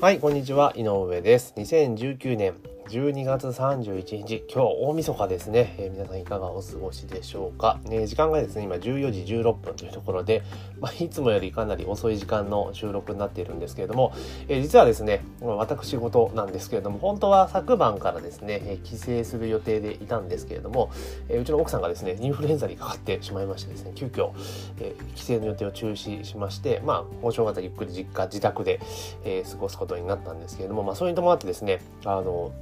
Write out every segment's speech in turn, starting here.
はい、こんにちは、井上です。2019年12月31日、今日大晦日ですね、えー皆さんいかがお過ごしでしょうか、えー時間がですね、今14時16分というところで、まあ、いつもよりかなり遅い時間の収録になっているんですけれども、えー実はですね、私事なんですけれども、本当は昨晩からですね、えー帰省する予定でいたんですけれども、えーうちの奥さんがですね、インフルエンザにかかってしまいましてですね、急遽、えー帰省の予定を中止しまして、まあ、お正月はゆっくり実家、自宅で、えー過ごすことになったんですけれども、まあ、それに伴ってですね、あの、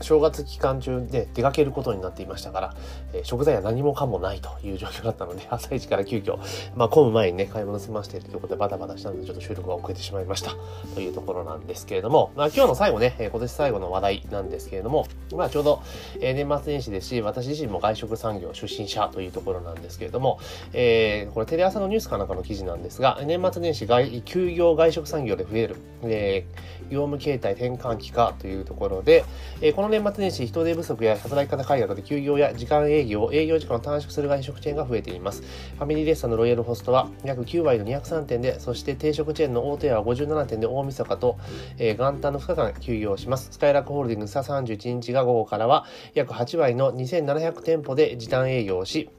正月期間中で出かけることになっていましたから、えー食材は何もかもないという状況だったので、朝一から急遽、まあ、混む前にね、買い物済ましてるということでバタバタしたので、ちょっと収録が遅れてしまいました。というところなんですけれども、まあ、今日の最後ね、えー今年最後の話題なんですけれども、まあ、ちょうど、えー年末年始ですし、私自身も外食産業出身者というところなんですけれども、えーこれテレ朝のニュースかなんかの記事なんですが、年末年始外、休業外食産業で増える、えー業務形態転換期かというところで、えーの年末年始、人手不足や働き方改革で休業や時間営業、営業時間を短縮する外食チェーンが増えています。ファミリーレストランのロイヤルホストは約9割の203店で、そして定食チェーンの大手屋は57店で大晦日と、えー元旦の2日間休業します。スカイラックホールディングスは31日が午後からは約8割の2700店舗で時短営業し、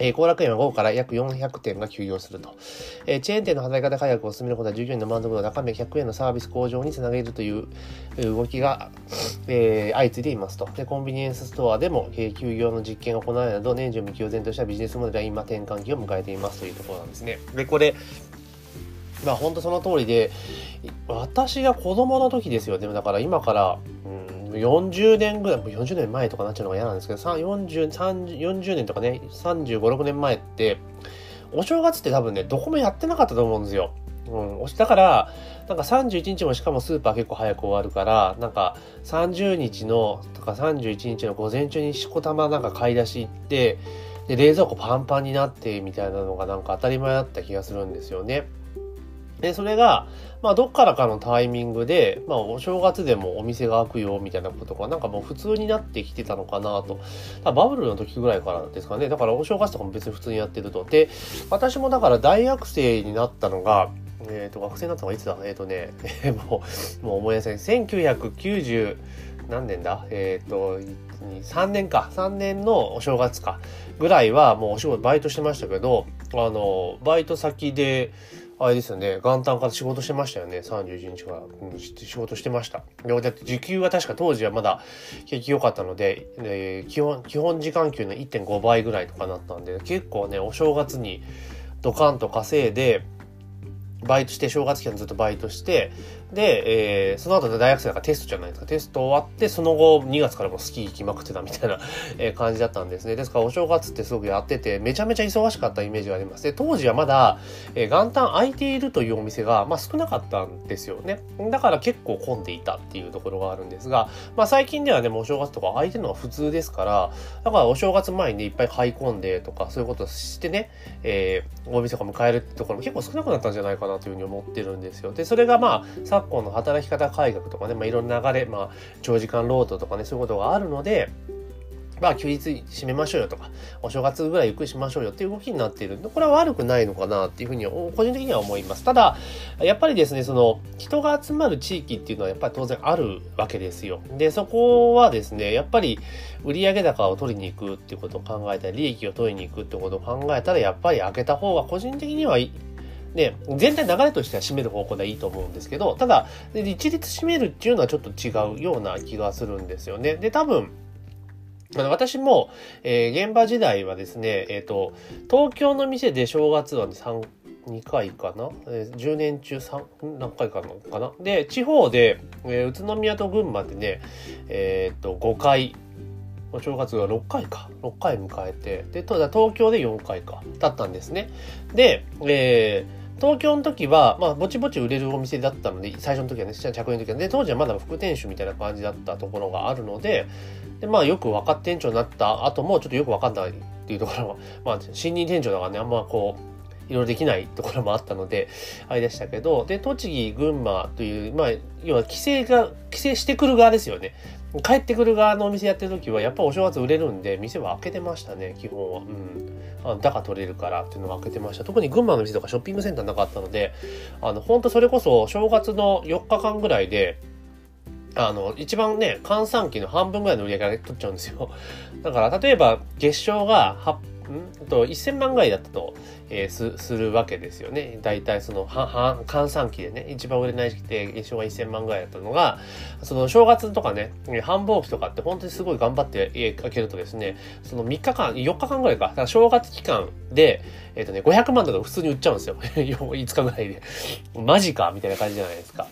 えー、後楽園は午後から約400店が休業すると。えーチェーン店の働き方改革を進めることは従業員の満足度を高め、100円のサービス向上につなげるという動きが、えー相次いでいますと。で、コンビニエンスストアでも、えー休業の実験が行われるなど、年中無休を前としたビジネスモデルは今転換期を迎えていますというところなんですね。で、これ、まあ本当その通りで、私が子供の時ですよ。でもだから今から、うん、40年ぐらい、も40年前とかなっちゃうのが嫌なんですけど、40、30 40年とかね、35、6年前って、お正月って多分ね、どこもやってなかったと思うんですよ。うん、だから、なんか31日もしかもスーパー結構早く終わるから、なんか30日のとか31日の午前中にしこたまなんか買い出し行って、で、冷蔵庫パンパンになってみたいなのがなんか当たり前だった気がするんですよね。で、それが、まあ、どっからかのタイミングで、まあ、お正月でもお店が開くよ、みたいなことが、なんかもう普通になってきてたのかなと。バブルの時ぐらいからですかね。だからお正月とかも別に普通にやってると。で、私もだから大学生になったのが、えっ、と、学生になったのがいつだ？えっ、とね、もう、もう思い出せない。1990、何年だ？えっ、と、3年か。3年のお正月か。ぐらいはもうお仕事、バイトしてましたけど、あの、バイト先で、あれですよね、元旦から仕事してましたよね、31日から、うん、仕事してました。で、だって時給は確か当時はまだ景気良かったので、えー基本、基本時間給の1.5倍ぐらいとかなったんで、結構ね、お正月にドカンと稼いで、バイトして、正月期間ずっとバイトして、で、えーその後で大学生だかテストじゃないですか。テスト終わって、その後2月からもスキー行きまくってたみたいな、え感じだったんですね。ですからお正月ってすごくやってて、めちゃめちゃ忙しかったイメージがあります。で、当時はまだ、えー元旦空いているというお店が、まあ、少なかったんですよね。だから結構混んでいたっていうところがあるんですが、まあ、最近ではね、もうお正月とか空いてるのが普通ですから、だからお正月前にいっぱい買い込んでとか、そういうことしてね、えー大晦日迎えるってところも結構少なくなったんじゃないかなというふうに思ってるんですよ。で、それがまあ、昨今の働き方改革とかね、まあ、いろんな流れ、まあ、長時間労働とかね、そういうことがあるので、まあ、休日締めましょうよとか、お正月ぐらいゆっくりしましょうよっていう動きになっているんで、これは悪くないのかなっていうふうに、個人的には思います。ただ、やっぱりですね、その、人が集まる地域っていうのはやっぱり当然あるわけですよ。で、そこはですね、やっぱり売上高を取りに行くっていうことを考えたり、利益を取りに行くってことを考えたら、やっぱり開けた方が個人的にはいい。ね、全体流れとしては締める方向でいいと思うんですけど、ただ、一律締めるっていうのはちょっと違うような気がするんですよね。で、多分、あの私も、えー現場時代はですね、えっ、と、東京の店で正月は3、2回かな、えー ?10 年中3、何回かなかな？で、地方で、えー宇都宮と群馬でね、えっ、と、5回、お正月が6回か。6回迎えて、で、と東京で4回か。だったんですね。で、えー東京の時は、まあ、ぼちぼち売れるお店だったので、最初の時はね、着用の時は。ね、で当時はまだ副店主みたいな感じだったところがあるので、で、まあ、よく若店長になった後も、ちょっとよく分かんないっていうところは、まあ、新任店長だからね、あんまこう、いろいろできないところもあったので、あれでしたけど、で、栃木、群馬という、まあ、要は規制が、規制してくる側ですよね。帰ってくる側のお店やってる時は、やっぱお正月売れるんで、店は開けてましたね、基本は。うん。あだから取れるからっていうのが開けてました。特に群馬の店とかショッピングセンターなかったので、あの、本当それこそ正月の4日間ぐらいで、あの、一番ね、換算期の半分ぐらいの売り上げが取っちゃうんですよ。だから、例えば、月賞が、と、1000万ぐらいだったと、えー、す、するわけですよね。大体その、は、は、換算期でね、一番売れない時期で月賞が1000万ぐらいだったのが、その正月とかね、繁忙期とかって本当にすごい頑張って開けるとですね、その3日間、4日間ぐらいか、正月期間で、えっ、ー、とね、500万とか普通に売っちゃうんですよ。5日ぐらいで。マジかみたいな感じじゃないですか。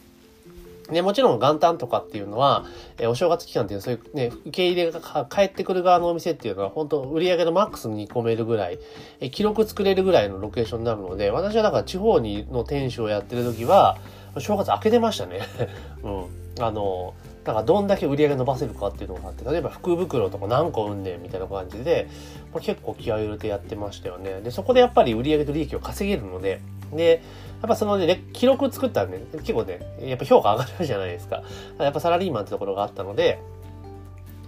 ね、もちろん元旦とかっていうのは、えお正月期間っていうそういうね、受け入れが帰ってくる側のお店っていうのは本当売り上げのマックスに込めるぐらい、え記録作れるぐらいのロケーションになるので、私はだから地方にの店主をやってる時は、正月開けてましたね。うん。あの、だからどんだけ売り上げ伸ばせるかっていうのがあって、例えば福袋とか何個売んねんみたいな感じで、まあ、結構気合を入れてやってましたよね。で、そこでやっぱり売り上げと利益を稼げるので、で、やっぱそのね、記録作ったらね、結構ね、やっぱ評価上がるじゃないですか。やっぱサラリーマンってところがあったので、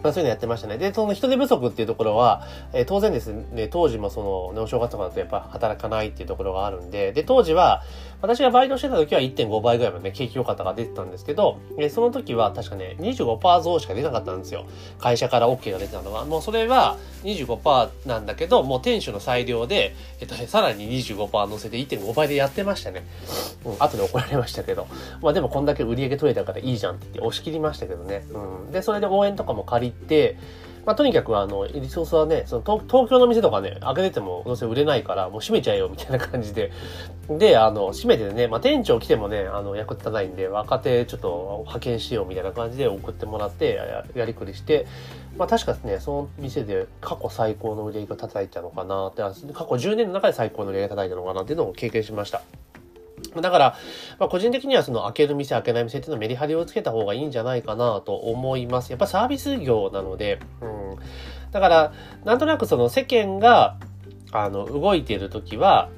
まあ、そういうのやってましたね。で、その人手不足っていうところは、えー、当然ですね、当時もその、ね、お正月とかだとやっぱ働かないっていうところがあるんで、で、当時は、私がバイトしてた時は1.5倍ぐらいまでね、景気良かったが出てたんですけど、えー、その時は確かね、25%増しか出なかったんですよ。会社から OK が出てたのは。もうそれは25%なんだけど、もう店主の裁量で、えっと、さらに25%乗せて1.5倍でやってましたね。うん、後で怒られましたけど。まあでもこんだけ売り上げ取れたからいいじゃんって言って押し切りましたけどね。うん。で、それで応援とかも借り行って、まあ、とにかくあの、リソースはね、その東東京の店とかね、開けててもどうせ売れないから、もう閉めちゃえよみたいな感じで。で、あの、閉めてね、まあ、店長来てもね、あの、役立たないんで、若手ちょっと派遣しようみたいな感じで送ってもらってや、やりくりして、まあ、確かね、その店で過去最高の売り上げを叩いたのかなって、過去10年の中で最高の売り上げを叩いたのかなっていうのを経験しました。だから、まあ、個人的にはその開ける店開けない店っていうのはメリハリをつけた方がいいんじゃないかなと思います。やっぱサービス業なので、うん。だから、なんとなくその世間が、あの、動いているときは、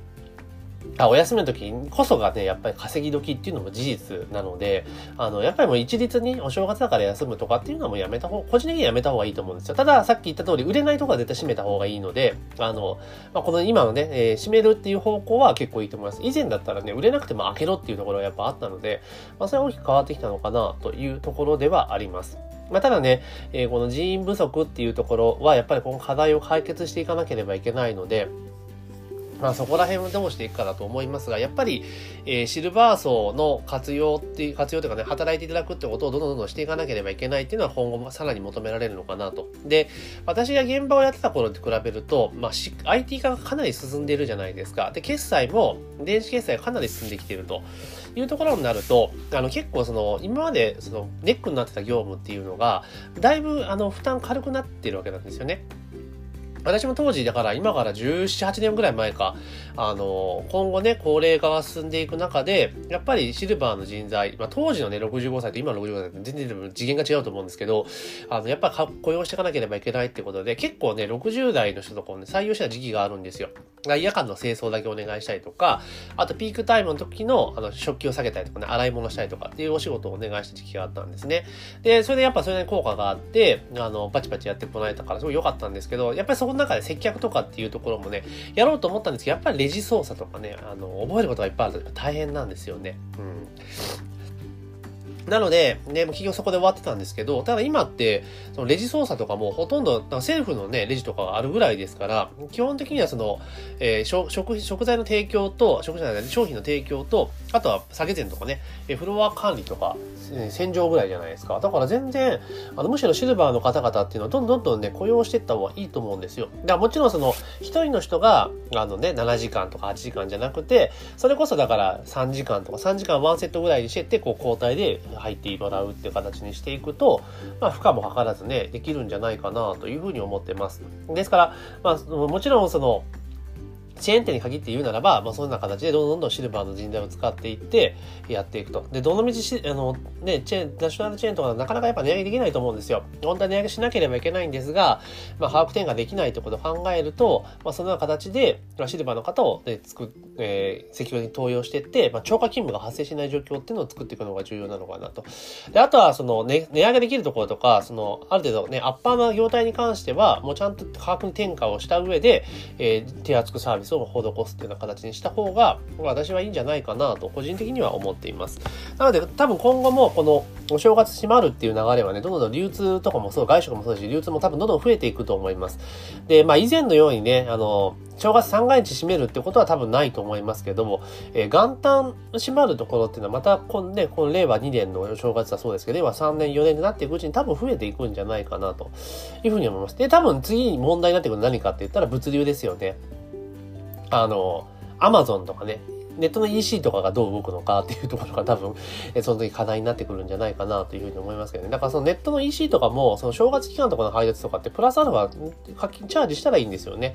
あお休みの時こそがね、やっぱり稼ぎ時っていうのも事実なので、あの、やっぱりもう一律にお正月だから休むとかっていうのはもうやめた方、個人的にはやめた方がいいと思うんですよ。ただ、さっき言った通り、売れないとこは絶対閉めた方がいいので、あの、まあ、この今のね、えー、閉めるっていう方向は結構いいと思います。以前だったらね、売れなくても開けろっていうところがやっぱあったので、まあ、それは大きく変わってきたのかなというところではあります。まあ、ただね、えー、この人員不足っていうところは、やっぱりこの課題を解決していかなければいけないので、まあそこら辺をどうしていくかだと思いますが、やっぱり、えー、シルバー層の活用っていう、活用というかね、働いていただくってことをどんどんどんどんしていかなければいけないっていうのは今後もさらに求められるのかなと。で、私が現場をやってた頃と比べると、まあ、IT 化がかなり進んでいるじゃないですか。で、決済も、電子決済がかなり進んできているというところになると、あの結構その、今までそのネックになってた業務っていうのが、だいぶあの負担軽くなってるわけなんですよね。私も当時、だから今から17、8年ぐらい前か、あの、今後ね、高齢化が進んでいく中で、やっぱりシルバーの人材、まあ当時のね、65歳と今の65歳って全然次元が違うと思うんですけど、あの、やっぱり雇用していかなければいけないってことで、結構ね、60代の人とかをね、採用した時期があるんですよ。夜間の清掃だけお願いしたりとか、あとピークタイムの時の、あの、食器を下げたりとかね、洗い物したりとかっていうお仕事をお願いした時期があったんですね。で、それでやっぱそれで効果があって、あの、バチバチやってこられたからすごい良かったんですけど、やっぱりそこの中で接客とかっていうところもね、やろうと思ったんですけど、やっぱりレジ操作とかね、あの、覚えることがいっぱいあると大変なんですよね。うん。なので、ね、もう企業そこで終わってたんですけど、ただ今って、そのレジ操作とかもほとんど、セルフのね、レジとかがあるぐらいですから、基本的にはその、えー、食、食材の提供と、食材の商品の提供と、あとは下げ膳とかね、えフロア管理とか、洗浄ぐらいじゃないですか。だから全然、あの、むしろシルバーの方々っていうのはどんどんどんね、雇用していった方がいいと思うんですよ。だからもちろんその、一人の人が、あのね、7時間とか8時間じゃなくて、それこそだから3時間とか3時間ワンセットぐらいにしてって、こう交代で入ってもらうっていう形にしていくと、まあ、負荷もかからずね、できるんじゃないかなというふうに思ってます。ですから、まあ、もちろんその、チェーン店に限って言うならば、まあ、そんな形でどんどんどんシルバーの人材を使っていってやっていくと。で、どのみちし、あの、ね、チェーン、ナショナルチェーンとかなかなかやっぱ値上げできないと思うんですよ。本当は値上げしなければいけないんですが、まあ、把握転ができないということを考えると、まあ、そのような形で、まあシルバーの方を、ね、つく、えー、積極的に登用していって、まあ、超過勤務が発生しない状況っていうのを作っていくのが重要なのかなと。で、あとは、その、ね、値上げできるところとか、その、ある程度ね、アッパーな業態に関しては、もうちゃんと価格に転嫁をした上で、えー、手厚くサービスを施すっていうような形にした方が、私はいいんじゃないかなと、個人的には思っています。なので、多分今後も、この、お正月閉まるっていう流れはね、どんどん流通とかもそう、外食もそうだし、流通も多分どんどん増えていくと思います。で、まあ以前のようにね、あの、正月三が日閉めるってことは多分ないと思いますけども、えー、元旦閉まるところっていうのはまたこのね、この令和2年の正月はそうですけど、令和3年4年になっていくうちに多分増えていくんじゃないかなというふうに思います。で、多分次に問題になってくるのは何かって言ったら物流ですよね。あの、アマゾンとかね、ネットの EC とかがどう動くのかっていうところが多分、えその時課題になってくるんじゃないかなというふうに思いますけどね。だからそのネットの EC とかも、その正月期間とかの配達とかってプラスアルファ課金チャージしたらいいんですよね。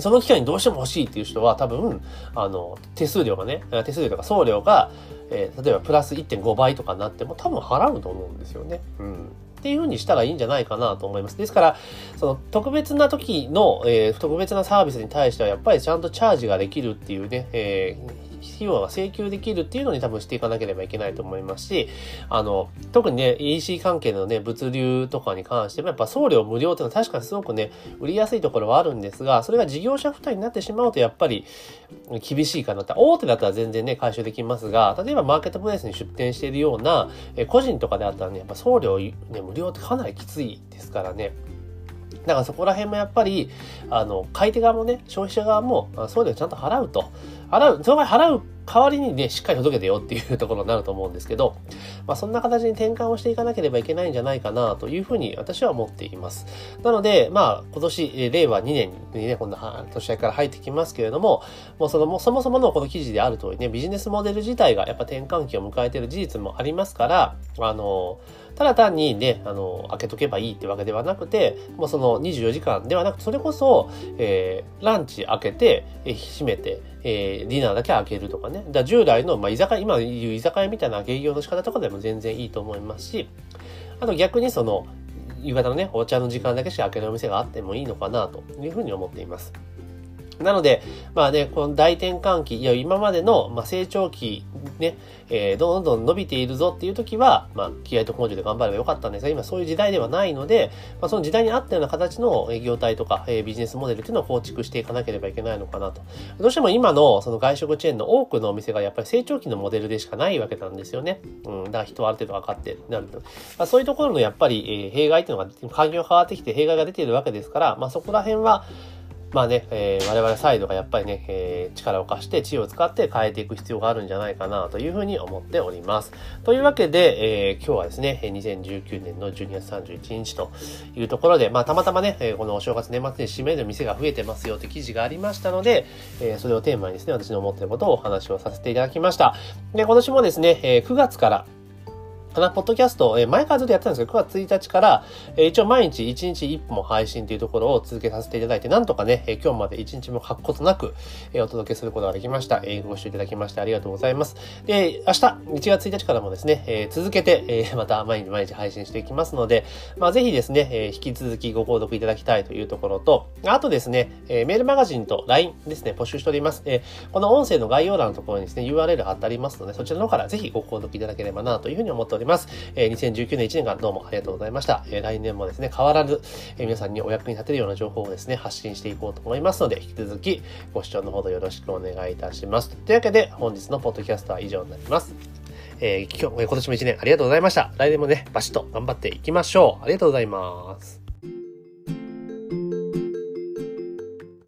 その期間にどうしても欲しいっていう人は多分、あの、手数料がね、手数料とか送料が、えー、例えばプラス1.5倍とかになっても多分払うと思うんですよね。うん。っていうふうにしたらいいんじゃないかなと思います。ですから、その特別な時の、えー、特別なサービスに対してはやっぱりちゃんとチャージができるっていうね、えー費用が請求できるっていうのに多分していかなければいけないと思いますし、あの、特にね、EC 関係のね、物流とかに関しても、やっぱ送料無料っていうのは確かにすごくね、売りやすいところはあるんですが、それが事業者負担になってしまうと、やっぱり厳しいかなって、大手だったら全然ね、回収できますが、例えばマーケットプレイスに出店しているような、え個人とかであったらね、やっぱ送料、ね、無料ってかなりきついですからね。だからそこら辺もやっぱり、あの、買い手側もね、消費者側も、送料ちゃんと払うと。払う、その場合払う代わりにね、しっかり届けてよっていうところになると思うんですけど、まあそんな形に転換をしていかなければいけないんじゃないかなというふうに私は思っています。なので、まあ今年、令和2年にね、こんな年明けから入ってきますけれども、もうその、もそもそものこの記事である通りね、ビジネスモデル自体がやっぱ転換期を迎えている事実もありますから、あの、ただ単にね、あの、開けとけばいいってわけではなくて、もうその24時間ではなくて、それこそ、えー、ランチ開けて、えー、閉めて、えー、ディナーだけ開けるとかね。だ従来の、まあ、居酒屋、今言う居酒屋みたいな営業の仕方とかでも全然いいと思いますし、あと逆にその、夕方のね、お茶の時間だけしか開けるお店があってもいいのかなというふうに思っています。なので、まあね、この大転換期、いや、今までの、まあ、成長期、ね、えー、どんどん伸びているぞっていう時は、まあ、気合と根性で頑張ればよかったんですが、今そういう時代ではないので、まあ、その時代に合ったような形の業態とか、えー、ビジネスモデルっていうのを構築していかなければいけないのかなと。どうしても今のその外食チェーンの多くのお店がやっぱり成長期のモデルでしかないわけなんですよね。うん、だから人はある程度分かってなると。まあ、そういうところのやっぱり、えー、弊害っていうのが、環境が変わってきて弊害が出ているわけですから、まあ、そこら辺は、まあね、えー、我々サイドがやっぱりね、えー、力を貸して知恵を使って変えていく必要があるんじゃないかなというふうに思っております。というわけで、えー、今日はですね、2019年の12月31日というところで、まあたまたまね、このお正月年末に閉める店が増えてますよって記事がありましたので、え、それをテーマにですね、私の思っていることをお話をさせていただきました。で、今年もですね、え、9月からこのポッドキャスト、えー、前からずっとやってたんですけど、9月1日から、えー、一応毎日1日1本配信というところを続けさせていただいて、なんとかね、えー、今日まで1日も書くことなく、えー、お届けすることができました。えー、ご視聴いただきましてありがとうございます。で、明日、1月1日からもですね、えー、続けて、えー、また毎日毎日配信していきますので、まあ、ぜひですね、えー、引き続きご購読いただきたいというところと、あとですね、えー、メールマガジンと LINE ですね、募集しております。えー、この音声の概要欄のところにですね、URL 貼ってありますので、そちらの方からぜひご購読いただければなというふうに思っておりますります。えー2019年1年間どうもありがとうございました。えー、来年もですね、変わらず、えー、皆さんにお役に立てるような情報をですね、発信していこうと思いますので、引き続きご視聴のほどよろしくお願いいたします。というわけで、本日のポッドキャストは以上になります。えー、今日、今年も1年ありがとうございました。来年もね、バシッと頑張っていきましょう。ありがとうございます。